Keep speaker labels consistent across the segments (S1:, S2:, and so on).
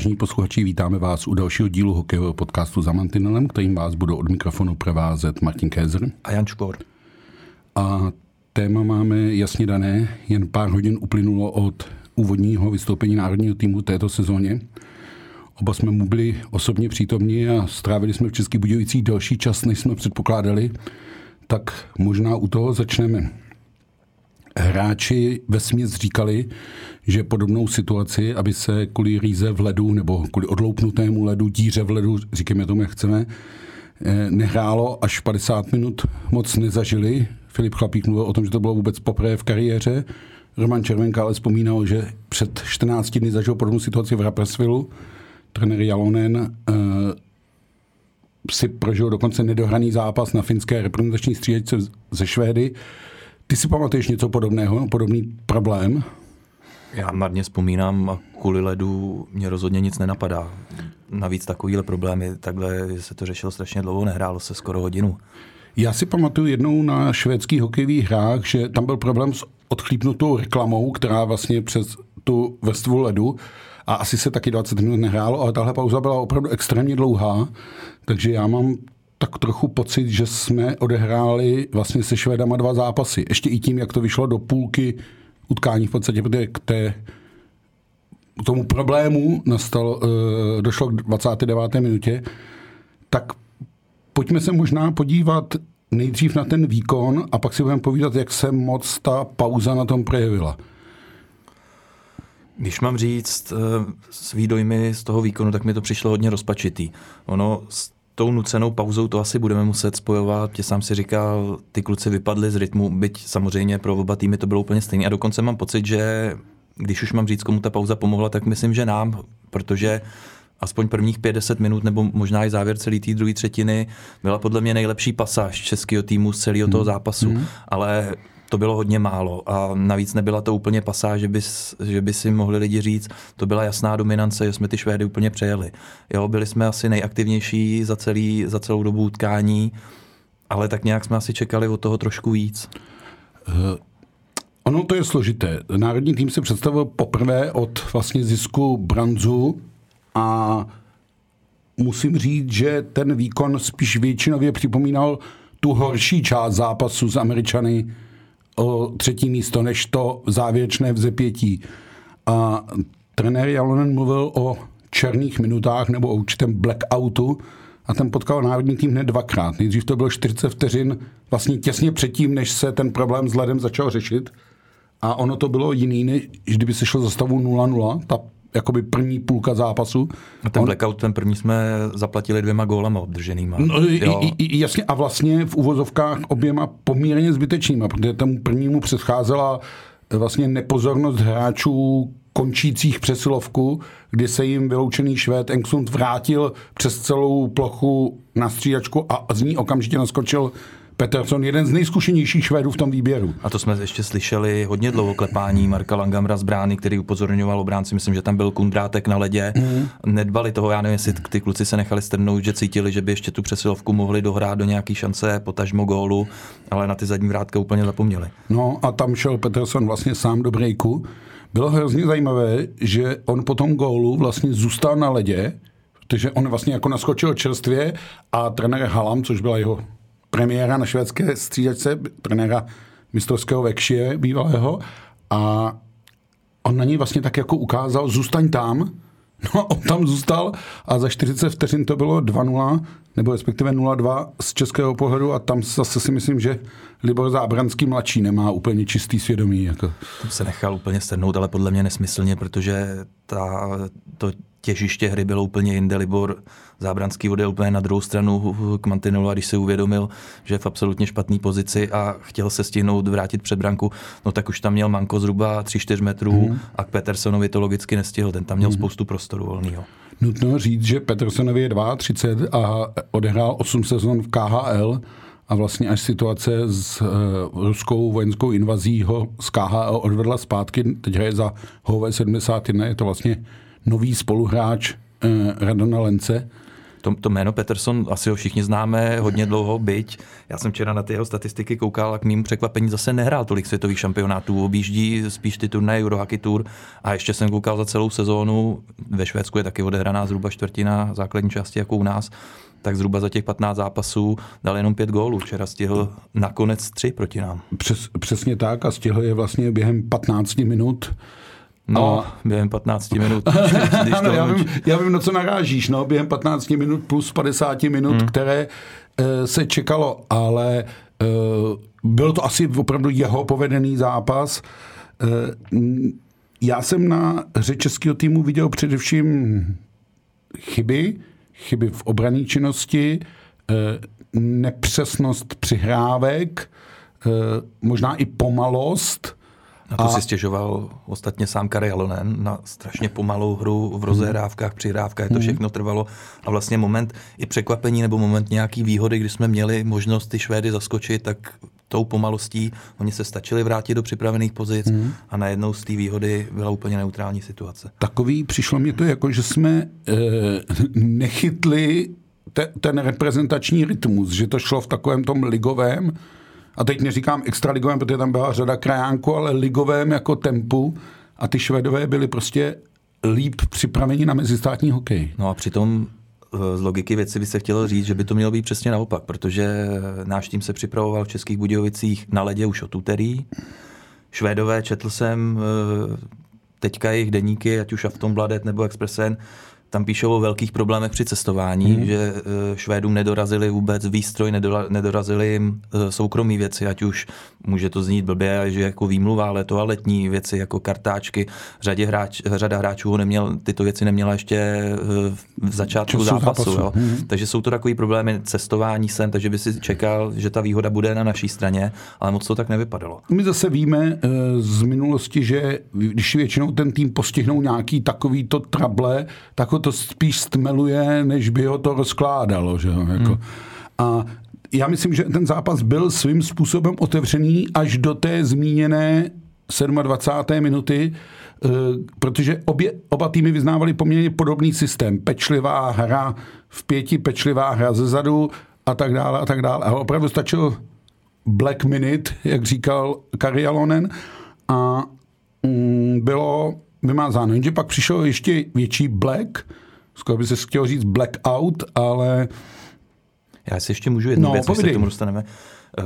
S1: Vážení posluchači, vítáme vás u dalšího dílu hokejového podcastu za Mantinelem, kterým vás budou od mikrofonu provázet Martin Kézer
S2: a Jan Čkor.
S1: A téma máme jasně dané, jen pár hodin uplynulo od úvodního vystoupení národního týmu této sezóně. Oba jsme mu byli osobně přítomní a strávili jsme v Českých Budějovicích další čas, než jsme předpokládali, tak možná u toho začneme. Hráči ve směs říkali, že podobnou situaci, aby se kvůli rýze v ledu nebo kvůli odloupnutému ledu, díře v ledu, říkáme tomu, jak chceme, eh, nehrálo až 50 minut, moc nezažili. Filip Chlapík mluvil o tom, že to bylo vůbec poprvé v kariéře. Roman Červenka ale vzpomínal, že před 14 dny zažil podobnou situaci v Rapperswilu. Trenér Jalonen uh, si prožil dokonce nedohraný zápas na finské reprezentační střílečce ze Švédy. Ty si pamatuješ něco podobného, podobný problém?
S2: Já marně vzpomínám a kvůli ledu mě rozhodně nic nenapadá. Navíc takovýhle problémy, takhle se to řešilo strašně dlouho, nehrálo se skoro hodinu.
S1: Já si pamatuju jednou na švédských hokejových hrách, že tam byl problém s odchlípnutou reklamou, která vlastně přes tu vrstvu ledu a asi se taky 20 minut nehrálo, ale tahle pauza byla opravdu extrémně dlouhá, takže já mám tak trochu pocit, že jsme odehráli vlastně se Švédama dva zápasy. Ještě i tím, jak to vyšlo do půlky utkání v podstatě, protože k té k tomu problému nastal, uh, došlo k 29. minutě, tak pojďme se možná podívat nejdřív na ten výkon a pak si budeme povídat, jak se moc ta pauza na tom projevila.
S2: Když mám říct uh, svý dojmy z toho výkonu, tak mi to přišlo hodně rozpačitý. Ono tou nucenou pauzou to asi budeme muset spojovat. Tě sám si říkal, ty kluci vypadli z rytmu, byť samozřejmě pro oba týmy to bylo úplně stejné. A dokonce mám pocit, že když už mám říct, komu ta pauza pomohla, tak myslím, že nám, protože aspoň prvních 50 minut nebo možná i závěr celé té druhé třetiny byla podle mě nejlepší pasáž českého týmu z celého toho hmm. zápasu, mm. ale to bylo hodně málo a navíc nebyla to úplně pasáž, že by, že by si mohli lidi říct, to byla jasná dominance, že jsme ty Švédy úplně přejeli. Jo, byli jsme asi nejaktivnější za, celý, za celou dobu utkání, ale tak nějak jsme asi čekali od toho trošku víc. Uh,
S1: ono to je složité. Národní tým se představil poprvé od vlastně zisku Branzu a musím říct, že ten výkon spíš většinově připomínal tu horší část zápasu s Američany o třetí místo, než to závěrečné vzepětí. A trenér Jalonen mluvil o černých minutách nebo o určitém blackoutu a ten potkal národní tým hned dvakrát. Nejdřív to bylo 40 vteřin, vlastně těsně předtím, než se ten problém s ledem začal řešit. A ono to bylo jiný, než kdyby se šlo za stavu 0-0, ta jakoby první půlka zápasu.
S2: A ten On, blackout, ten první jsme zaplatili dvěma gólama obdrženýma.
S1: No, jo. I, jasně, a vlastně v uvozovkách oběma poměrně zbytečnýma, protože tomu prvnímu předcházela vlastně nepozornost hráčů končících přesilovku, kdy se jim vyloučený Švéd Engsund vrátil přes celou plochu na střídačku a z ní okamžitě naskočil Peterson, jeden z nejzkušenějších Švédů v tom výběru.
S2: A to jsme ještě slyšeli hodně dlouho klepání Marka Langamra z brány, který upozorňoval obránci. Myslím, že tam byl kundrátek na ledě. Mm. Nedbali toho, já nevím, jestli ty kluci se nechali strnout, že cítili, že by ještě tu přesilovku mohli dohrát do nějaký šance, potažmo gólu, ale na ty zadní vrátka úplně zapomněli.
S1: No a tam šel Peterson vlastně sám do breaku. Bylo hrozně zajímavé, že on po tom gólu vlastně zůstal na ledě, protože on vlastně jako naskočil čerstvě a trenér Halam, což byla jeho premiéra na švédské střídačce, trenéra mistrovského Vekšie bývalého a on na něj vlastně tak jako ukázal, zůstaň tam, No on tam zůstal a za 40 vteřin to bylo 2-0, nebo respektive 0-2 z českého pohledu a tam zase si myslím, že Libor Zábranský mladší nemá úplně čistý svědomí. Jako.
S2: Tam se nechal úplně strhnout, ale podle mě nesmyslně, protože ta, to těžiště hry bylo úplně jinde. Libor Zábranský odjel úplně na druhou stranu k Mantinelu a když se uvědomil, že je v absolutně špatné pozici a chtěl se stihnout vrátit před branku, no tak už tam měl Manko zhruba 3-4 metrů mm. a k Petersonovi to logicky nestihl. Ten tam měl mm. spoustu prostoru volného.
S1: Nutno říct, že Petersonovi je 32 a odehrál 8 sezon v KHL a vlastně až situace s uh, ruskou vojenskou invazí ho z KHL odvedla zpátky, teď je za HV 71, je to vlastně nový spoluhráč uh, Radona Lence,
S2: To, to jméno Peterson, asi ho všichni známe hodně dlouho, byť. Já jsem včera na ty jeho statistiky koukal a k mým překvapení zase nehrál tolik světových šampionátů. Objíždí spíš ty turnaje Eurohockey Tour a ještě jsem koukal za celou sezónu. Ve Švédsku je taky odehraná zhruba čtvrtina základní části jako u nás tak zhruba za těch 15 zápasů dal jenom pět gólů. Včera stihl nakonec tři proti nám.
S1: Přes, přesně tak a stihl je vlastně během 15 minut.
S2: No, a... během 15 minut.
S1: Když ano, já, vím, já vím, na co narážíš. No, během 15 minut plus 50 minut, hmm. které uh, se čekalo, ale uh, byl to asi opravdu jeho povedený zápas. Uh, já jsem na hře českého týmu viděl především chyby, chyby v obrané činnosti, eh, nepřesnost přihrávek, eh, možná i pomalost.
S2: Na to a... si stěžoval ostatně sám Kari Alonen na strašně pomalou hru v rozehrávkách, přihrávkách, to mhm. všechno trvalo. A vlastně moment i překvapení nebo moment nějaký výhody, kdy jsme měli možnost ty Švédy zaskočit, tak tou pomalostí oni se stačili vrátit do připravených pozic mm. a najednou z té výhody byla úplně neutrální situace.
S1: Takový přišlo mi to jako, že jsme e, nechytli te, ten reprezentační rytmus, že to šlo v takovém tom ligovém, a teď neříkám extraligovém, protože tam byla řada krajánku, ale ligovém jako tempu a ty Švedové byli prostě líp připraveni na mezistátní hokej.
S2: No a přitom Eh, z logiky věci by se chtělo říct, že by to mělo být přesně naopak, protože náš tým se připravoval v Českých Budějovicích na ledě už od úterý. Švédové, četl jsem eh, teďka jejich deníky, ať už Aftonbladet nebo Expressen, tam píšou o velkých problémech při cestování, hmm. že eh, Švédům nedorazili vůbec výstroj, nedorazili jim eh, soukromí věci, ať už může to znít blbě, že jako výmluva, ale toaletní věci jako kartáčky. Řadě hráč, řada hráčů neměl, tyto věci neměla ještě eh, v začátku Času zápasu. zápasu. Jo. Hmm. Takže jsou to takový problémy cestování sem, takže by si čekal, že ta výhoda bude na naší straně, ale moc to tak nevypadalo.
S1: My zase víme z minulosti, že když většinou ten tým postihnou nějaký takovýto trable, tak to spíš stmeluje, než by ho to rozkládalo. Že? Jako. Hmm. A já myslím, že ten zápas byl svým způsobem otevřený až do té zmíněné 27. minuty, eh, protože obě, oba týmy vyznávali poměrně podobný systém. Pečlivá hra v pěti, pečlivá hra ze zadu a tak dále a tak dále. A opravdu stačil Black Minute, jak říkal Kari Alonen, a mm, bylo vymázáno. Jenže pak přišel ještě větší black, skoro by se chtěl říct blackout, ale...
S2: Já si ještě můžu jednu no, věc, když se k tomu dostaneme. Uh,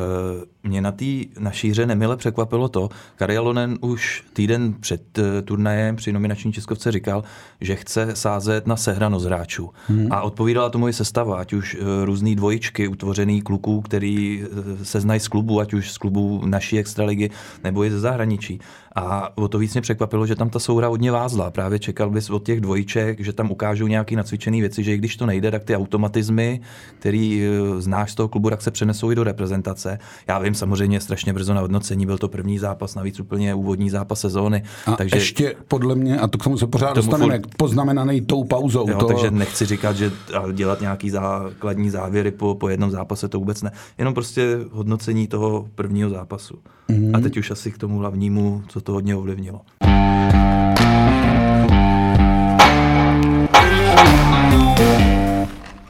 S2: mě na té naší hře nemile překvapilo to, Karialonen už týden před uh, turnajem při nominační Českovce říkal, že chce sázet na sehranost hráčů. Hmm. A odpovídala tomu i sestava, ať už uh, různý dvojičky utvořený kluků, který uh, se znají z klubu, ať už z klubu naší extraligy nebo i ze zahraničí. A o to víc mě překvapilo, že tam ta souhra hodně vázla. Právě čekal bys od těch dvojček, že tam ukážou nějaké nacvičené věci, že i když to nejde, tak ty automatizmy, který znáš z toho klubu, tak se přenesou i do reprezentace. Já vím, samozřejmě strašně brzo na hodnocení, byl to první zápas, navíc úplně úvodní zápas sezóny.
S1: A takže ještě podle mě, a to k tomu se pořád dostaneme, furt... poznamenaný tou pauzou.
S2: Jo, to... Takže nechci říkat, že dělat nějaký základní závěry po, po jednom zápase, to vůbec ne. Jenom prostě hodnocení toho prvního zápasu. Mm-hmm. A teď už asi k tomu hlavnímu, co to hodně ovlivnilo.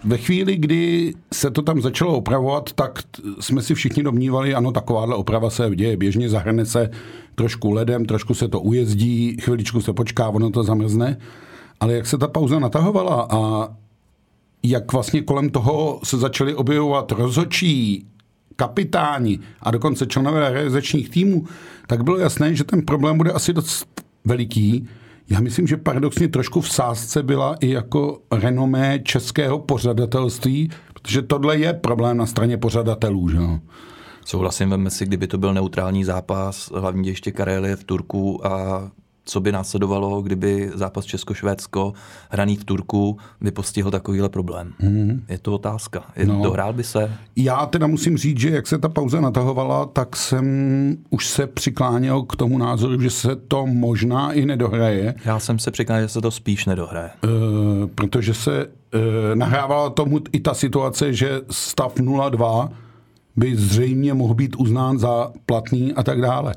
S1: Ve chvíli, kdy se to tam začalo opravovat, tak jsme si všichni domnívali, ano, takováhle oprava se děje běžně, zahrne se trošku ledem, trošku se to ujezdí, chviličku se počká, ono to zamrzne. Ale jak se ta pauza natahovala a jak vlastně kolem toho se začaly objevovat rozhodčí, kapitáni a dokonce členové realizačních týmů, tak bylo jasné, že ten problém bude asi dost veliký. Já myslím, že paradoxně trošku v sázce byla i jako renomé českého pořadatelství, protože tohle je problém na straně pořadatelů. Že?
S2: Souhlasím, veme si, kdyby to byl neutrální zápas, hlavně ještě Karelie v Turku a co by následovalo, kdyby zápas Česko-Švédsko hraný v Turku by postihl takovýhle problém. Mm. Je to otázka. Je, no. Dohrál by se?
S1: Já teda musím říct, že jak se ta pauza natahovala, tak jsem už se přikláněl k tomu názoru, že se to možná i nedohraje.
S2: Já jsem se přikláněl, že se to spíš nedohraje.
S1: E, protože se e, nahrávala tomu i ta situace, že stav 0-2 by zřejmě mohl být uznán za platný a tak dále.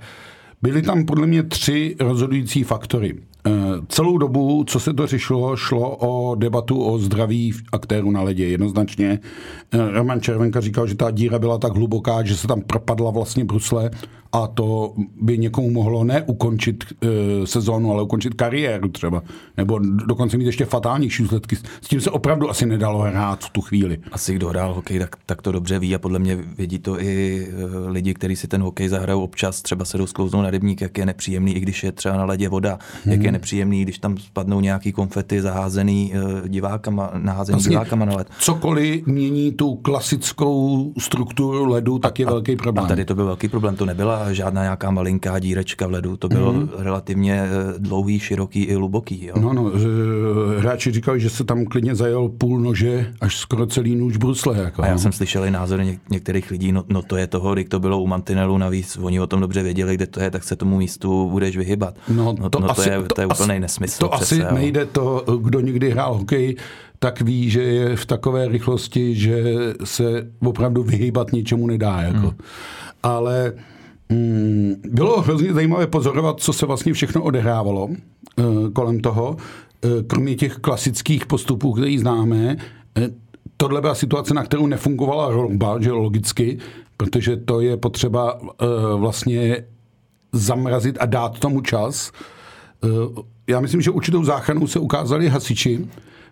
S1: Byly tam podle mě tři rozhodující faktory. Celou dobu, co se to řešilo, šlo o debatu o zdraví aktérů na ledě. Jednoznačně eh, Roman Červenka říkal, že ta díra byla tak hluboká, že se tam propadla vlastně brusle a to by někomu mohlo ne ukončit e, sezónu, ale ukončit kariéru třeba. Nebo dokonce mít ještě fatálnější důsledky. S tím se opravdu asi nedalo hrát v tu chvíli.
S2: Asi kdo hrál hokej, tak, tak to dobře ví a podle mě vědí to i lidi, kteří si ten hokej zahrajou občas, třeba se dosklouznou na rybník, jak je nepříjemný, i když je třeba na ledě voda, hmm. jak je nepříjemný, když tam spadnou nějaký konfety zaházený e, divákama, naházený vlastně divákama na led.
S1: Cokoliv mění tu klasickou strukturu ledu, tak je a, velký problém.
S2: A tady to byl velký problém, to nebyla žádná nějaká malinká dírečka v ledu, to bylo mm. relativně eh, dlouhý, široký i hluboký. Jo.
S1: No, no, hráči říkali, že se tam klidně zajel půl nože až skoro celý nůž brusle. Jako,
S2: a já no. jsem slyšel i názory něk- některých lidí, no, no, to je toho, když to bylo u mantinelu navíc, oni o tom dobře věděli, kde to je, tak se tomu místu budeš vyhybat. No, no to, no, to, asi, je, to, to je úplný asi, nesmysl.
S1: To přece, asi jo. nejde to, kdo nikdy hrál hokej, tak ví, že je v takové rychlosti, že se opravdu vyhýbat ničemu nedá. Jako. Hmm. Ale Mm, bylo hrozně zajímavé pozorovat, co se vlastně všechno odehrávalo eh, kolem toho. Eh, kromě těch klasických postupů, které známe, eh, tohle byla situace, na kterou nefungovala rouba, že logicky, protože to je potřeba vlastně zamrazit a dát tomu čas. Já myslím, že určitou záchranu se ukázali hasiči,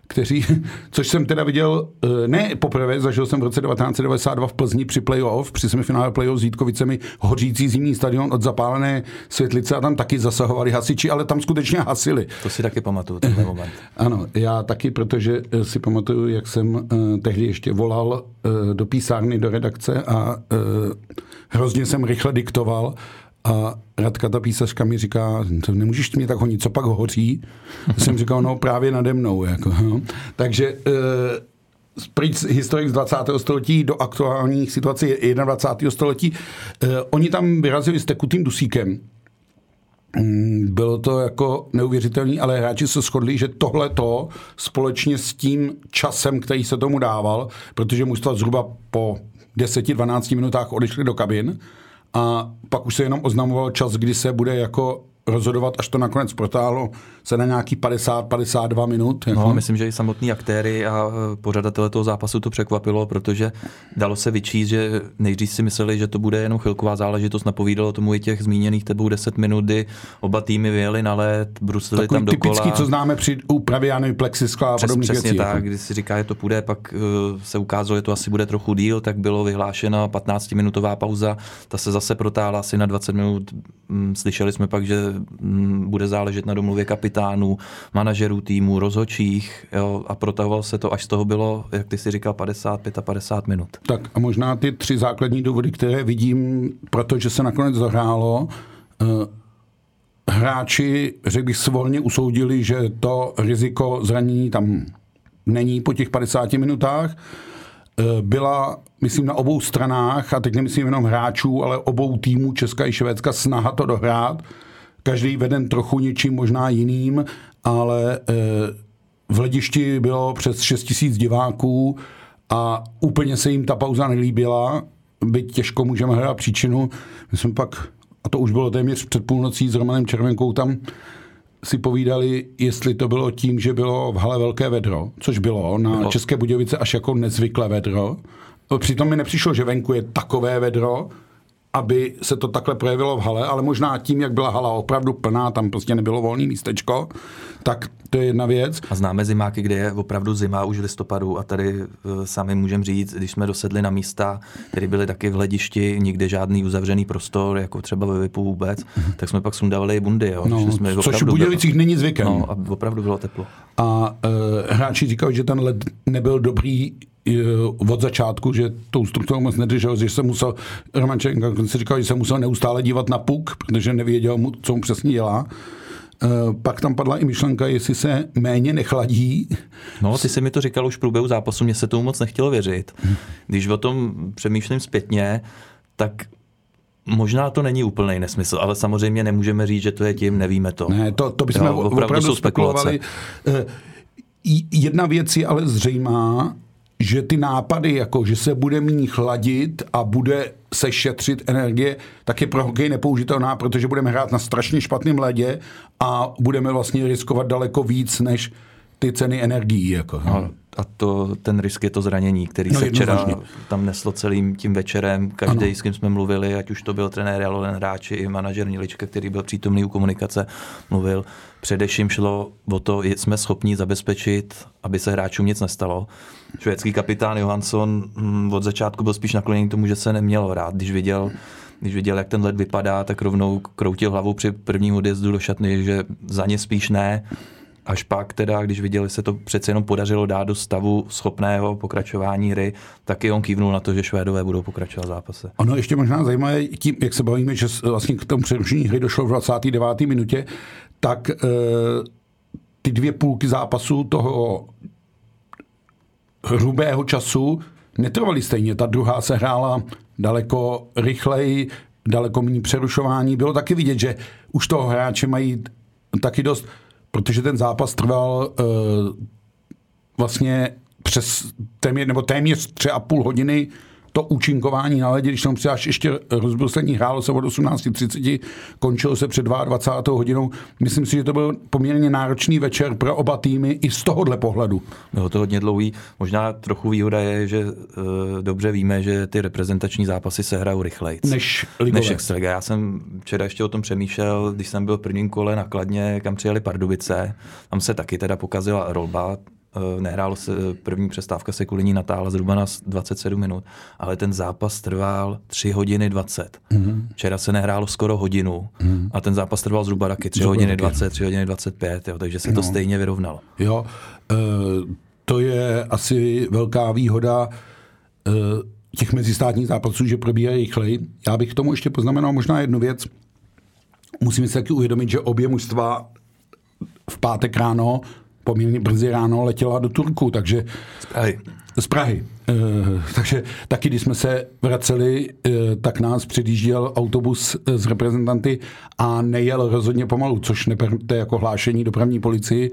S1: kteří, což jsem teda viděl eh, ne poprvé, zažil jsem v roce 1992 v Plzni při playoff, při semifinále playoff s Jítkovicemi, hořící zimní stadion od zapálené světlice a tam taky zasahovali hasiči, ale tam skutečně hasili.
S2: To si taky pamatuju, ten moment.
S1: Ano, já taky, protože eh, si pamatuju, jak jsem tehdy ještě volal do písárny, do redakce a hrozně jsem rychle diktoval a Radka, ta písařka, mi říká, nemůžeš mě tak honit, co pak hoří? jsem říkal, no právě nade mnou. Jako. Takže uh, historik z 20. století do aktuálních situací 21. století. Uh, oni tam vyrazili s tekutým dusíkem. Um, bylo to jako neuvěřitelné, ale hráči se shodli, že tohle to společně s tím časem, který se tomu dával, protože mužstva zhruba po 10-12 minutách odešli do kabin, a pak už se jenom oznamoval čas, kdy se bude jako rozhodovat, až to nakonec protáhlo se na nějaký 50-52 minut.
S2: Jako. No, myslím, že i samotní aktéry a e, pořadatelé toho zápasu to překvapilo, protože dalo se vyčíst, že nejdřív si mysleli, že to bude jenom chvilková záležitost, napovídalo tomu i těch zmíněných tebou 10 minut, kdy oba týmy vyjeli na let, brusili tam dokola.
S1: typický, co známe při úpravě, já nevím, plexiskla a podobných
S2: Přesně
S1: věcí.
S2: tak, jako. když si říká, že to půjde, pak uh, se ukázalo, že to asi bude trochu díl, tak bylo vyhlášena 15-minutová pauza, ta se zase protáhla asi na 20 minut. Mm, slyšeli jsme pak, že bude záležet na domluvě kapitánů, manažerů týmu, rozhočích jo, a protahoval se to, až z toho bylo, jak ty si říkal, 55 a 50 minut.
S1: Tak a možná ty tři základní důvody, které vidím, protože se nakonec zahrálo, uh, hráči, řekl bych, svorně usoudili, že to riziko zranění tam není po těch 50 minutách. Eh, byla, myslím, na obou stranách, a teď nemyslím jenom hráčů, ale obou týmů Česka i Švédska snaha to dohrát každý veden trochu něčím možná jiným, ale eh, v hledišti bylo přes 6 tisíc diváků a úplně se jim ta pauza nelíbila, byť těžko můžeme hledat příčinu. My jsme pak, a to už bylo téměř před půlnocí s Romanem Červenkou, tam si povídali, jestli to bylo tím, že bylo v hale velké vedro, což bylo na bylo. České Budějovice až jako nezvyklé vedro. Přitom mi nepřišlo, že venku je takové vedro, aby se to takhle projevilo v hale, ale možná tím, jak byla hala opravdu plná, tam prostě nebylo volné místečko, tak to je jedna věc.
S2: A známe zimáky, kde je opravdu zima už v listopadu a tady e, sami můžeme říct, když jsme dosedli na místa, které byly taky v hledišti, nikde žádný uzavřený prostor, jako třeba ve VIPu vůbec, mm-hmm. tak jsme pak sundávali bundy. Jo.
S1: No, jsme což v Budějovicích není zvykem.
S2: No, a opravdu bylo teplo.
S1: A e, hráči říkali, že ten led nebyl dobrý od začátku, že tou strukturou moc nedržel, že se musel, Roman Čenka si říkal, že se musel neustále dívat na puk, protože nevěděl, co mu přesně dělá. Eh, pak tam padla i myšlenka, jestli se méně nechladí.
S2: No, ty jsi mi to říkal už v průběhu zápasu, mě se tomu moc nechtělo věřit. Když o tom přemýšlím zpětně, tak Možná to není úplný nesmysl, ale samozřejmě nemůžeme říct, že to je tím, nevíme to.
S1: Ne, to, to bychom jo, opravdu, opravdu spekulovali. Eh, jedna věc je ale zřejmá, že ty nápady, jako že se bude méně chladit a bude se šetřit energie, tak je pro hokej nepoužitelná, protože budeme hrát na strašně špatném ledě a budeme vlastně riskovat daleko víc, než ty ceny energií. Jako.
S2: No, a to, ten risk je to zranění, který no, se včera tam neslo celým tím večerem. Každý, ano. s kým jsme mluvili, ať už to byl trenér Jalolen hráči i manažer Nilička, který byl přítomný u komunikace, mluvil. Především šlo o to, jsme schopni zabezpečit, aby se hráčům nic nestalo. Švédský kapitán Johansson hm, od začátku byl spíš nakloněný k tomu, že se nemělo rád, když viděl, když viděl, jak ten led vypadá, tak rovnou kroutil hlavou při prvním odjezdu do šatny, že za ně spíš ne. Až pak teda, když viděli, se to přece jenom podařilo dát do stavu schopného pokračování hry, taky on kývnul na to, že Švédové budou pokračovat zápase.
S1: Ono ještě možná zajímavé tím, jak se bavíme, že vlastně k tomu přerušení hry došlo v 29. minutě, tak e, ty dvě půlky zápasu toho hrubého času netrvaly stejně. Ta druhá se hrála daleko rychleji, daleko méně přerušování. Bylo taky vidět, že už toho hráče mají taky dost protože ten zápas trval uh, vlastně přes téměř, nebo téměř tři a půl hodiny to účinkování na ledě, když tam přidáš ještě rozbruslení, hrálo se od 18.30, končilo se před 22. hodinou. Myslím si, že to byl poměrně náročný večer pro oba týmy i z tohohle pohledu.
S2: Bylo to hodně dlouhý. Možná trochu výhoda je, že uh, dobře víme, že ty reprezentační zápasy se hrajou rychleji.
S1: Než ligové.
S2: Než extraliga. Já jsem včera ještě o tom přemýšlel, když jsem byl v prvním kole na Kladně, kam přijeli Pardubice. Tam se taky teda pokazila rolba nehrálo se, první přestávka se kvůli ní natáhla zhruba na 27 minut, ale ten zápas trval 3 hodiny 20. Mm-hmm. Včera se nehrálo skoro hodinu mm-hmm. a ten zápas trval zhruba taky 3 zhruba hodiny taky. 20, 3 hodiny 25, jo, takže se no. to stejně vyrovnalo.
S1: Jo, uh, to je asi velká výhoda uh, těch mezistátních zápasů, že probíhají rychleji. Já bych k tomu ještě poznamenal možná jednu věc. Musíme se taky uvědomit, že obě mužstva v pátek ráno poměrně brzy ráno letěla do Turku, takže...
S2: Z Prahy.
S1: Z Prahy. E, takže taky, když jsme se vraceli, e, tak nás předjížděl autobus z reprezentanty a nejel rozhodně pomalu, což neberte jako hlášení dopravní policii,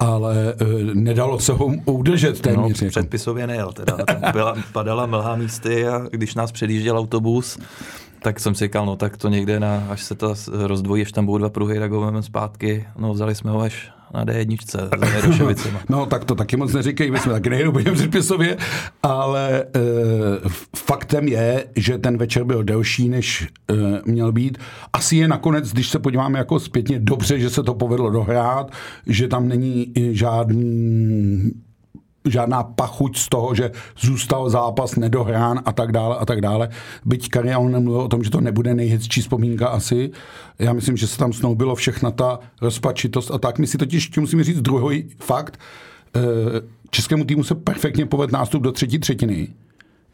S1: ale e, nedalo se ho udržet téměř.
S2: No, předpisově nejel, teda. Byla, padala mlhá místy a když nás předjížděl autobus, tak jsem si říkal, no tak to někde, na, až se to rozdvojí, až tam budou dva pruhy, tak ho zpátky. No vzali jsme ho až na D1 za
S1: No tak to taky moc neříkej, my jsme taky nejedu po předpisově, ale e, faktem je, že ten večer byl delší, než e, měl být. Asi je nakonec, když se podíváme jako zpětně, dobře, že se to povedlo dohrát, že tam není žádný žádná pachuť z toho, že zůstal zápas nedohrán a tak dále a tak dále. Byť Karial nemluvil o tom, že to nebude nejhezčí vzpomínka asi. Já myslím, že se tam snoubilo všechna ta rozpačitost a tak. My si totiž tím musíme říct druhý fakt. Eh, českému týmu se perfektně povedl nástup do třetí třetiny.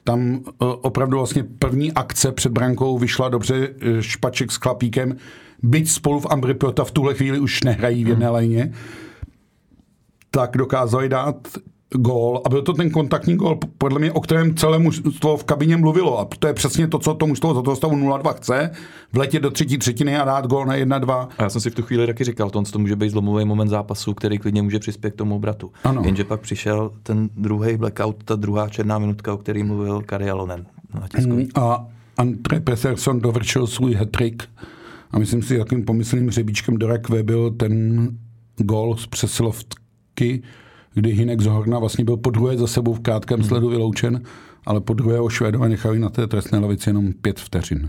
S1: Tam eh, opravdu vlastně první akce před brankou vyšla dobře eh, Špaček s Klapíkem, byť spolu v Ambripiota v tuhle chvíli už nehrají v jedné hmm. tak dokázali dát gól a byl to ten kontaktní gól, podle mě, o kterém celé mužstvo v kabině mluvilo. A to je přesně to, co to mužstvo za toho stavu 0-2 chce, vletět do třetí třetiny a dát gól na 1-2.
S2: A já jsem si v tu chvíli taky říkal, to, to může být zlomový moment zápasu, který klidně může přispět k tomu obratu. Ano. Jenže pak přišel ten druhý blackout, ta druhá černá minutka, o který mluvil Kari Alonen.
S1: Mm, a Andre Peterson dovršil svůj hat-trick a myslím si, jakým pomyslným hřebíčkem do rakve byl ten gól z přesilovky, kdy Hinek z Horna vlastně byl po druhé za sebou v krátkém hmm. sledu vyloučen, ale po druhé o Švédové nechali na té trestné lavici jenom pět vteřin.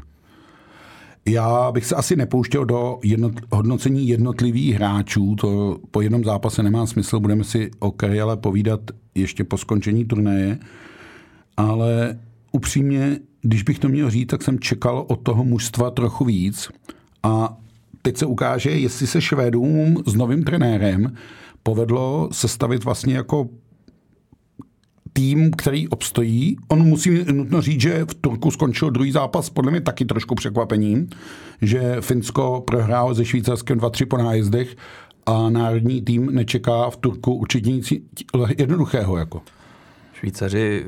S1: Já bych se asi nepouštěl do jednot, hodnocení jednotlivých hráčů, to po jednom zápase nemá smysl, budeme si o Kariale povídat ještě po skončení turnaje, ale upřímně, když bych to měl říct, tak jsem čekal od toho mužstva trochu víc a teď se ukáže, jestli se Švédům s novým trenérem povedlo sestavit vlastně jako tým, který obstojí. On musí nutno říct, že v Turku skončil druhý zápas, podle mě taky trošku překvapením, že Finsko prohrálo se Švýcarskem 2-3 po nájezdech a národní tým nečeká v Turku určitě nic jednoduchého. Jako.
S2: Švýcaři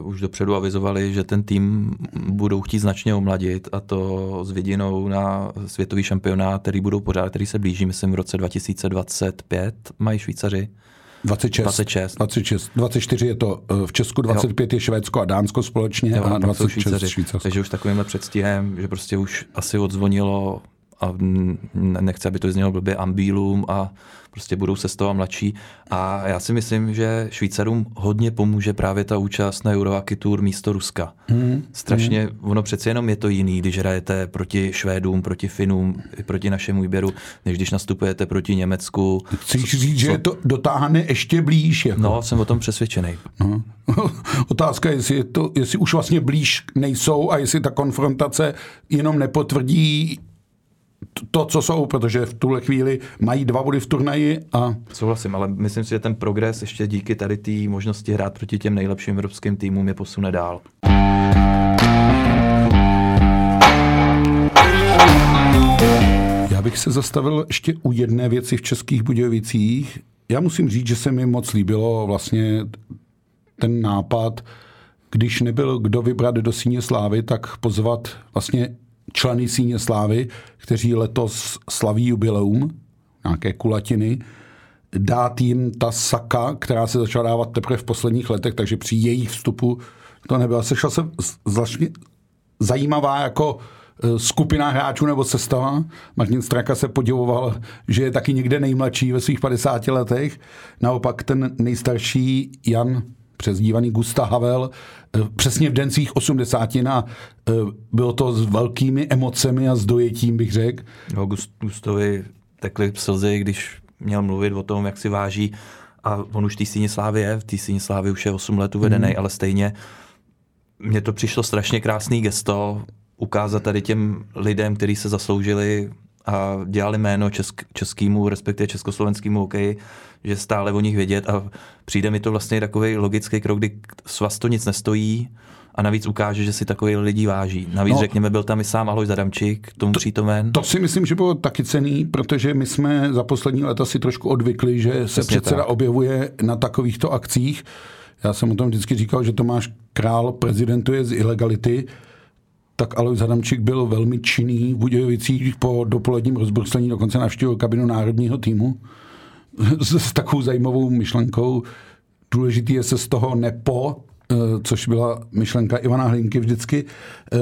S2: uh, už dopředu avizovali, že ten tým budou chtít značně omladit a to s vidinou na světový šampionát, který budou pořád, který se blíží, myslím v roce 2025 mají Švýcaři.
S1: 26.
S2: 26.
S1: 26. 24 je to eh, v Česku, 25 jo. je Švédsko a Dánsko společně
S2: Jo,
S1: a
S2: a pak jsou
S1: 26
S2: Švýcaři.
S1: Švýcarsko.
S2: Takže už takovýmhle předstihem, že prostě už asi odzvonilo a n- nechci, aby to znělo blbě, ambílům a prostě budou se z toho mladší. A já si myslím, že Švýcarům hodně pomůže právě ta účast na Eurohockey Tour místo Ruska. Hmm. Strašně, hmm. ono přece jenom je to jiný, když hrajete proti Švédům, proti Finům, i proti našemu výběru, než když nastupujete proti Německu.
S1: Chceš říct, že to dotáhne ještě blíž? Jako?
S2: No, jsem o tom přesvědčený.
S1: No. Otázka je, jestli, je to, jestli už vlastně blíž nejsou a jestli ta konfrontace jenom nepotvrdí to, co jsou, protože v tuhle chvíli mají dva body v turnaji a
S2: Souhlasím, ale myslím si, že ten progres ještě díky tady té možnosti hrát proti těm nejlepším evropským týmům je posune dál.
S1: Já bych se zastavil ještě u jedné věci v Českých Budějovicích. Já musím říct, že se mi moc líbilo vlastně ten nápad, když nebyl kdo vybrat do Síně Slávy, tak pozvat vlastně členy Síně Slávy, kteří letos slaví jubileum, nějaké kulatiny, dát jim ta saka, která se začala dávat teprve v posledních letech, takže při jejich vstupu to nebylo. Sešla se zvláštně zajímavá jako eh, skupina hráčů nebo sestava. Martin Straka se podivoval, že je taky někde nejmladší ve svých 50 letech. Naopak ten nejstarší Jan, přezdívaný Gusta Havel, přesně v den svých 80 a eh, bylo to s velkými emocemi a s dojetím, bych řekl.
S2: No, Gust- Gustovi tekly slzy, když měl mluvit o tom, jak si váží a on už v té slávy je, v té síně slávy už je 8 let uvedený, mm. ale stejně mně to přišlo strašně krásný gesto, ukázat tady těm lidem, kteří se zasloužili a dělali jméno česk, českýmu, respektive československému hokeji, že stále o nich vědět a přijde mi to vlastně takový logický krok, kdy s vás to nic nestojí a navíc ukáže, že si takový lidí váží. Navíc
S1: No.
S2: řekněme, byl tam i sám Aloj Zadamčík, tomu to, přítomen.
S1: To si myslím, že bylo taky cený, protože my jsme za poslední léta si trošku odvykli, že se
S2: Přesně
S1: předseda
S2: tak.
S1: objevuje na takovýchto akcích. Já jsem o tom vždycky říkal, že Tomáš Král prezidentuje z ilegality, tak Alois Adamčík byl velmi činný v Budějovicích po dopoledním rozbruslení, dokonce navštívil kabinu národního týmu s, s takovou zajímavou myšlenkou. Důležitý je se z toho nepo, eh, což byla myšlenka Ivana Hlinky vždycky. Eh,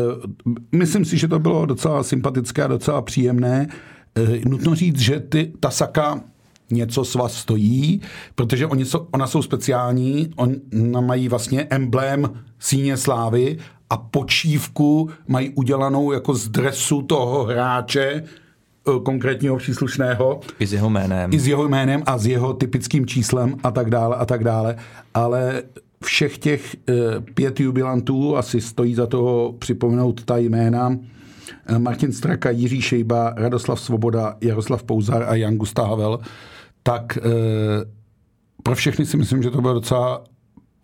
S1: Myslím si, že to bylo docela sympatické a docela příjemné. Eh, Nutno říct, že ty, ta saka něco s vás stojí, protože oni jsou, ona jsou speciální, ona mají vlastně emblém síně slávy a počívku mají udělanou jako z dresu toho hráče, eh, konkrétního příslušného,
S2: I s jeho jménem.
S1: i s jeho jménem a s jeho typickým číslem a tak dále a tak dále. Ale všech těch eh, pět jubilantů, asi stojí za toho připomenout ta jména, eh, Martin Straka, Jiří Šejba, Radoslav Svoboda, Jaroslav Pouzar a Jan Gustav Havel, tak pro všechny si myslím, že to byl docela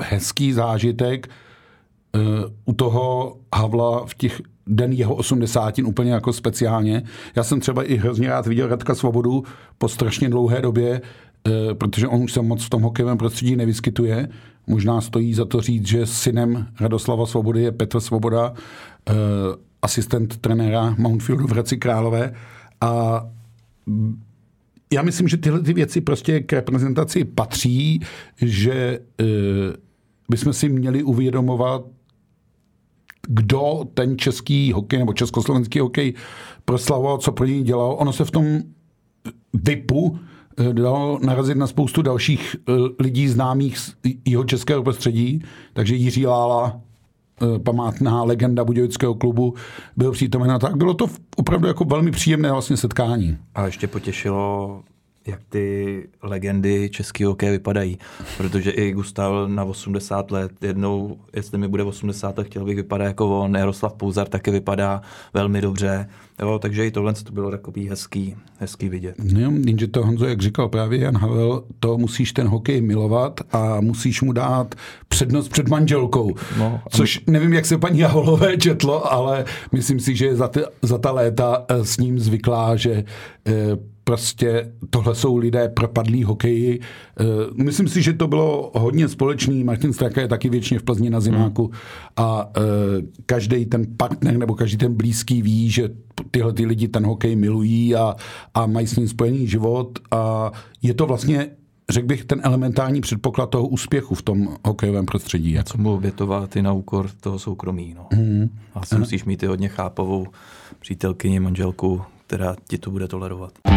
S1: hezký zážitek u toho Havla v těch den jeho 80 úplně jako speciálně. Já jsem třeba i hrozně rád viděl Radka Svobodu po strašně dlouhé době, eh, protože on už se moc v tom hokejovém prostředí nevyskytuje. Možná stojí za to říct, že synem Radoslava Svobody je Petr Svoboda, eh, asistent trenéra Mountfieldu v Hradci Králové. A já myslím, že tyhle ty věci prostě k reprezentaci patří, že bychom si měli uvědomovat, kdo ten český hokej nebo československý hokej proslavoval, co pro něj dělal. Ono se v tom VIPu eh, dalo narazit na spoustu dalších eh, lidí známých z jeho českého prostředí, takže Jiří Lála, eh, památná legenda Budějovického klubu, byl přítomen a tak. Bylo to opravdu jako velmi příjemné vlastně setkání.
S2: A ještě potěšilo, jak ty legendy českého hokeje vypadají. Protože i Gustav na 80 let, jednou, jestli mi bude 80, tak chtěl bych vypadat jako on. Jaroslav Pouzar taky vypadá velmi dobře. Jo, takže i tohle to bylo takový hezký, hezký vidět.
S1: No, jo, jenže to Honzo, jak říkal právě Jan Havel, to musíš ten hokej milovat a musíš mu dát přednost před manželkou.
S2: No,
S1: Což nevím, jak se paní Jaholové četlo, ale myslím si, že za, ty, za ta léta eh, s ním zvyklá, že eh, prostě tohle jsou lidé propadlí hokeji. Eh, Myslím si, že to bylo hodně společný. Martin Straka je taky většině v Plzni na zimáku a každý ten partner nebo každý ten blízký ví, že tyhle ty lidi ten hokej milují a, a mají s ním spojený život a je to vlastně řekl bych, ten elementární předpoklad toho úspěchu v tom hokejovém prostředí.
S2: Co mu obětovat i na úkor toho soukromí. No. Mm. Asi musíš mít i hodně chápavou přítelkyni, manželku, která ti to bude tolerovat.
S1: Eh,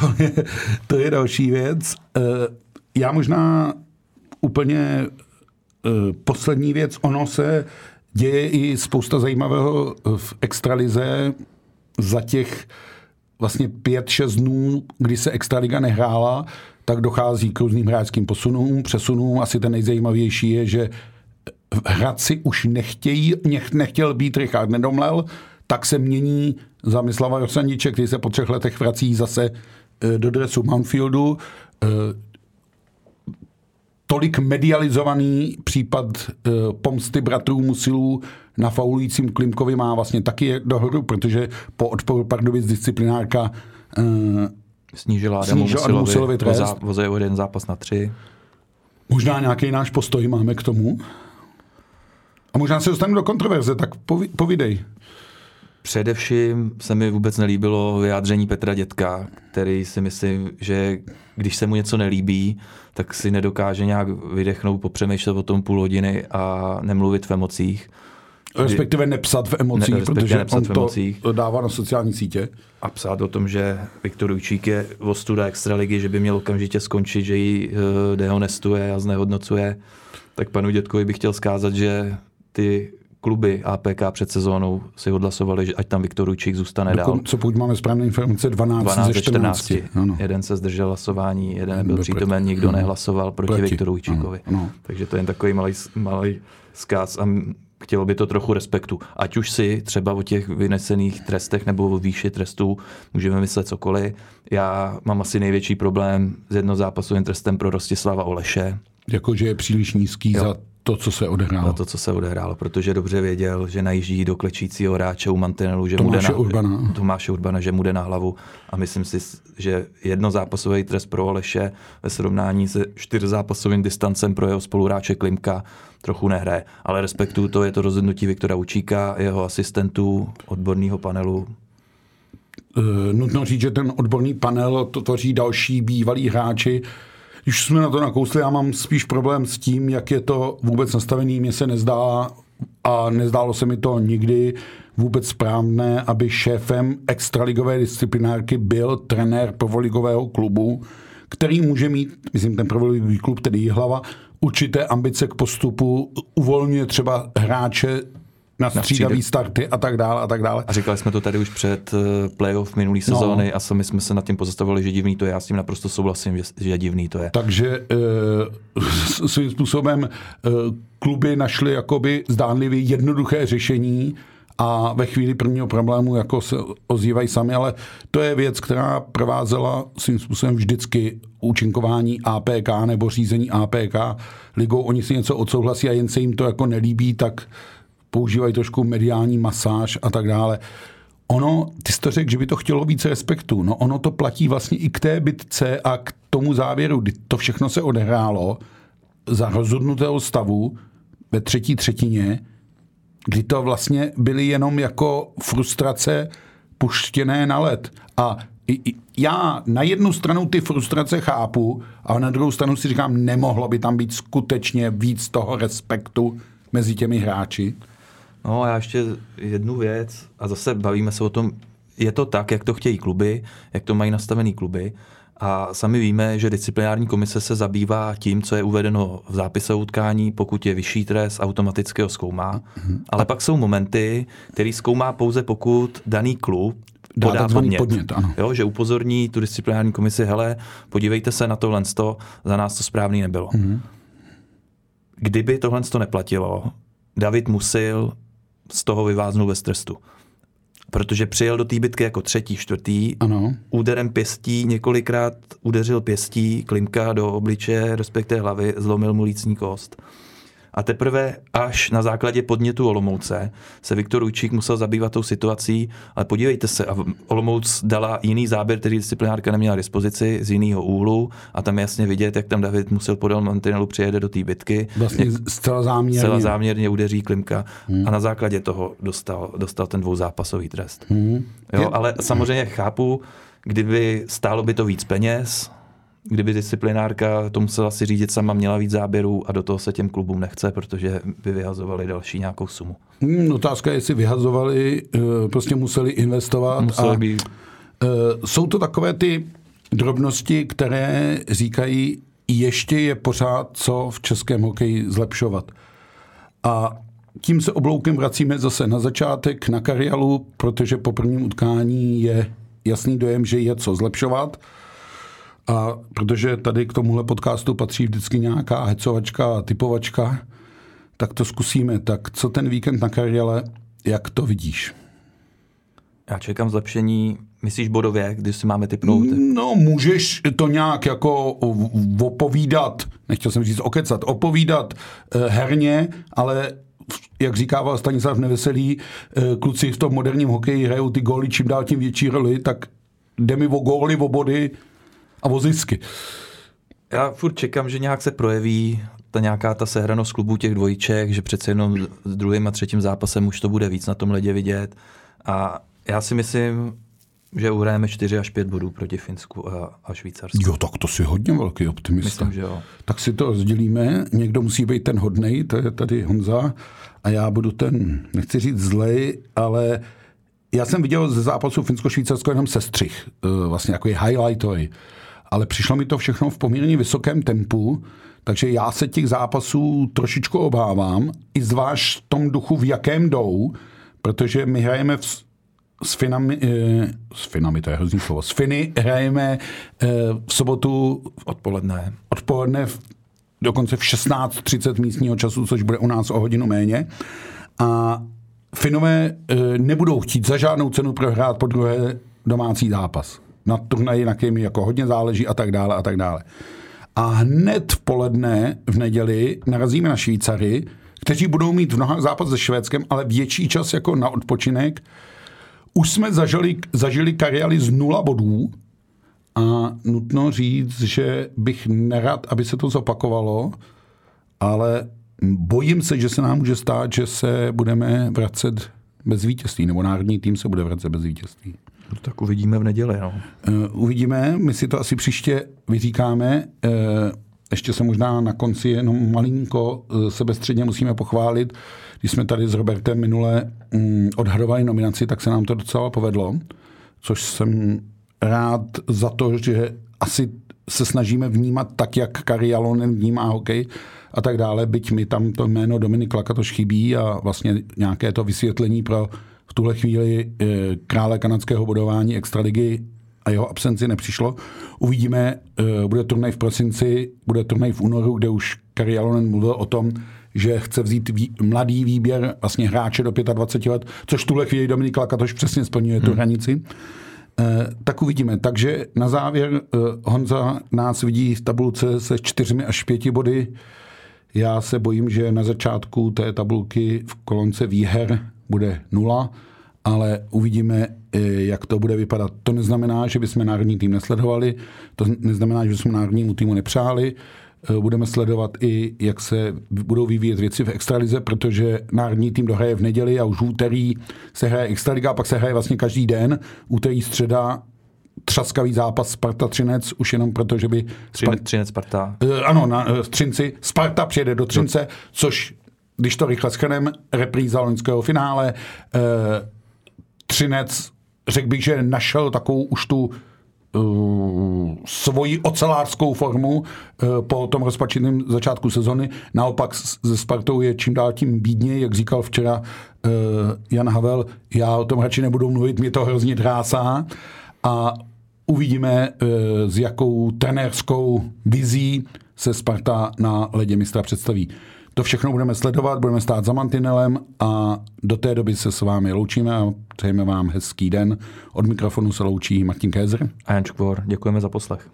S1: to je, to je další věc. Eh, já možná úplně eh, poslední věc, ono se děje i spousta zajímavého v extralize za těch vlastně pět, šest dnů, kdy se Extraliga nehrála, tak dochází k různým hráčským posunům, přesunům. Asi ten nejzajímavější je, že Hradci už nechtějí, nech, nechtěl být Richard Nedomlel, tak se mění za Mislava Rosandiče, který se po třech letech vrací zase eh, do dresu Mountfieldu. Eh, tolik medializovaný případ eh, pomsty bratrů Musilů na faulujícím Klimkovi má vlastně taky dohodu, protože po odporu Pardubic disciplinárka
S2: snížila Adamu Musilovi, Musilovi trest. o jeden zápas na tři.
S1: Možná nějaký náš postoj máme k tomu? A možná se dostanu do kontroverze, tak povídej.
S2: Především se mi vůbec nelíbilo vyjádření Petra Dětka, který si myslím, že když se mu něco nelíbí, tak si nedokáže nějak vydechnout, popřemýšlet o tom půl hodiny a nemluvit v emocích.
S1: Respektive nepsat v emocích, ne, protože nepsat on v emocích. to dává na sociální sítě.
S2: A psát o tom, že Viktor Ujčík je ostuda extraligy, že by měl okamžitě skončit, že ji uh, dehonestuje a znehodnocuje. Tak panu Dětkovi bych chtěl zkázat, že ty kluby APK před sezónou si odhlasovali, že ať tam Viktor Ujčík zůstane dál.
S1: Co pokud máme správné informace, 12, 12 ze 14. 14.
S2: Ano. Jeden se zdržel hlasování, jeden nebyl přítomen, nikdo ano. nehlasoval proti Pleti. Viktoru Ujčíkovi. Ano. Ano. Takže to je jen takový malý, malý zkaz a chtělo by to trochu respektu. Ať už si třeba o těch vynesených trestech nebo o výši trestů můžeme myslet cokoliv. Já mám asi největší problém s jednozápasovým trestem pro Rostislava Oleše.
S1: Jakože je příliš nízký jo. za to, co se odehrálo.
S2: Na to, co se odehrálo, protože dobře věděl, že najíždí do klečícího hráče u mantinelu, že
S1: Tomáše
S2: mu jde na,
S1: Urbana.
S2: Tomáše Urbana, že mu jde na hlavu a myslím si, že jednozápasový trest pro Oleše ve srovnání se čtyřzápasovým distancem pro jeho spoluhráče Klimka trochu nehraje. Ale respektuju to, je to rozhodnutí Viktora Učíka, jeho asistentů, odborného panelu,
S1: Uh, nutno říct, že ten odborný panel to tvoří další bývalí hráči, když jsme na to nakousli, já mám spíš problém s tím, jak je to vůbec nastavený. Mně se nezdá a nezdálo se mi to nikdy vůbec správné, aby šéfem extraligové disciplinárky byl trenér prvoligového klubu, který může mít, myslím, ten prvoligový klub, tedy hlava, určité ambice k postupu, uvolňuje třeba hráče na střídavý starty a tak dále a tak dále.
S2: A říkali jsme to tady už před eh, playoff minulý no. sezóny no. a sami jsme se nad tím pozastavili, že divný to je. Já s tím naprosto souhlasím, že, že divný to je.
S1: Takže e, svým způsobem e, kluby našly jakoby zdánlivě jednoduché řešení, a ve chvíli prvního problému jako se ozývají sami, ale to je věc, která provázela svým způsobem vždycky účinkování APK nebo řízení APK. Ligou oni si něco odsouhlasí a jen se jim to jako nelíbí, tak používají trošku mediální masáž a tak dále. Ono, ty jsi to řekl, že by to chtělo více respektu. No ono to platí vlastně i k té bitce a k tomu závěru, kdy to všechno se odehrálo za rozhodnutého stavu ve třetí třetině, kdy to vlastně byly jenom jako frustrace puštěné na led. A já na jednu stranu ty frustrace chápu, a na druhou stranu si říkám, nemohlo by tam být skutečně víc toho respektu mezi těmi hráči.
S2: No a já ještě jednu věc, a zase bavíme se o tom, je to tak, jak to chtějí kluby, jak to mají nastavený kluby. A sami víme, že disciplinární komise se zabývá tím, co je uvedeno v zápise utkání, pokud je vyšší trest, automaticky ho zkoumá. Mm-hmm. Ale pak jsou momenty, který zkoumá pouze pokud daný klub podá podnět. podnět ano. Jo, že upozorní tu disciplinární komisi, hele, podívejte se na tohle, za nás to správný nebylo. Mm-hmm. Kdyby tohle to neplatilo, David Musil z toho vyváznul ve trestu. Protože přijel do té bitky jako třetí, čtvrtý, ano. úderem pěstí několikrát udeřil pěstí Klimka do obliče, respektive hlavy, zlomil mu lícní kost. A teprve až na základě podnětu Olomouce se Viktor Ujčík musel zabývat tou situací, ale podívejte se, a Olomouc dala jiný záběr, který disciplinárka neměla dispozici z jiného úhlu a tam je jasně vidět, jak tam David musel podal mantinelu přijede do té bitky.
S1: Vlastně zcela záměrně.
S2: Zcela záměrně udeří Klimka hmm. a na základě toho dostal, dostal ten dvouzápasový trest. Hmm. Jo, ale samozřejmě chápu, kdyby stálo by to víc peněz, kdyby disciplinárka to musela si řídit sama, měla víc záběrů a do toho se těm klubům nechce, protože by vyhazovali další nějakou sumu.
S1: Hmm, otázka je, jestli vyhazovali, eh, prostě museli investovat.
S2: Museli a, by...
S1: Eh, jsou to takové ty drobnosti, které říkají, ještě je pořád co v českém hokeji zlepšovat. A tím se obloukem vracíme zase na začátek, na Karialu, protože po prvním utkání je jasný dojem, že je co zlepšovat. A protože tady k tomuhle podcastu patří vždycky nějaká hecovačka a typovačka, tak to zkusíme. Tak co ten víkend na Kariale, jak to vidíš?
S2: Já čekám zlepšení, myslíš bodově, když si máme typnout?
S1: No, můžeš to nějak jako opovídat, nechtěl jsem říct okecat, opovídat eh, herně, ale jak říkával Stanislav Neveselý, eh, kluci v tom moderním hokeji hrajou ty góly čím dál tím větší roli, tak jde mi o góly, o body a o zisky.
S2: Já furt čekám, že nějak se projeví ta nějaká ta sehranost klubů těch dvojček, že přece jenom s druhým a třetím zápasem už to bude víc na tom ledě vidět. A já si myslím, že uhrajeme 4 až 5 bodů proti Finsku a, a Švýcarsku.
S1: Jo, tak to si hodně velký optimista.
S2: Myslím, že jo.
S1: Tak si to rozdělíme. Někdo musí být ten hodnej, to je tady Honza. A já budu ten, nechci říct zlej, ale já jsem viděl ze zápasu Finsko-Švýcarsko jenom sestřih, eh, vlastně jako je highlightový. Ale přišlo mi to všechno v poměrně vysokém tempu, takže já se těch zápasů trošičku obávám, i zvlášť v tom duchu, v jakém jdou, protože my hrajeme v, s Finami, eh, s Finami, to je hrozný slovo, s Finy hrajeme eh, v sobotu
S2: odpoledne,
S1: odpoledne v, dokonce v 16.30 místního času, což bude u nás o hodinu méně. A Finové eh, nebudou chtít za žádnou cenu prohrát po druhé domácí zápas. Na turnaji, na kterým jako hodně záleží a tak dále a tak dále. A hned v poledne v neděli narazíme na Švýcary, kteří budou mít v nohách zápas se Švédskem, ale větší čas jako na odpočinek. Už jsme zažili, zažili kariály z nula bodů a nutno říct, že bych nerad, aby se to zopakovalo, ale bojím se, že se nám může stát, že se budeme vracet bez vítězství, nebo národní tým se bude vracet bez vítězství.
S2: No, tak uvidíme v neděli. No.
S1: Uh, uvidíme, my si to asi příště vyříkáme. Uh, ještě se možná na konci jenom malinko uh, sebestředně musíme pochválit. Když jsme tady s Robertem minule um, odhadovali nominaci, tak se nám to docela povedlo, což jsem rád za to, že asi se snažíme vnímat tak, jak Kari Alonen vnímá hokej a tak dále, byť mi tam to jméno Dominik Lakatoš chybí a vlastně nějaké to vysvětlení pro v tuhle chvíli eh, krále kanadského bodování extraligy a jeho absenci nepřišlo. Uvidíme, eh, bude turnaj v prosinci, bude turnaj v únoru, kde už Kari Alonen mluvil o tom, že chce vzít vý, mladý výběr vlastně hráče do 25 let, což v tuhle chvíli Dominik Lakatoš přesně splňuje hmm. tu hranici. Eh, tak uvidíme. Takže na závěr Honza nás vidí v tabulce se čtyřmi až pěti body. Já se bojím, že na začátku té tabulky v kolonce výher bude nula, ale uvidíme, eh, jak to bude vypadat. To neznamená, že bychom národní tým nesledovali, to neznamená, že bychom národnímu týmu nepřáli. Eh, budeme sledovat i, jak se budou vyvíjet věci v extralize, protože národní tým dohraje v neděli a už v úterý se hraje extraliga a pak se hraje vlastně každý den. Úterý, středa, třaskavý zápas Sparta Třinec, už jenom proto, že by...
S2: Spart... Třinec Sparta.
S1: Uh, ano, na uh, Třinci. Sparta přijede do Třince, což, když to rychle schrnem, repríza loňského finále. Uh, Třinec, řekl bych, že našel takovou už tu uh, svoji ocelářskou formu uh, po tom rozpačitém začátku sezony. Naopak se Spartou je čím dál tím bídně, jak říkal včera uh, Jan Havel, já o tom radši nebudu mluvit, mě to hrozně drásá a uvidíme, eh, s jakou trenérskou vizí se Sparta na ledě mistra představí. To všechno budeme sledovat, budeme stát za mantinelem a do té doby se s vámi loučíme a přejeme vám hezký den. Od mikrofonu se loučí Martin Kézer
S2: a Jan Čkvor. Děkujeme za poslech.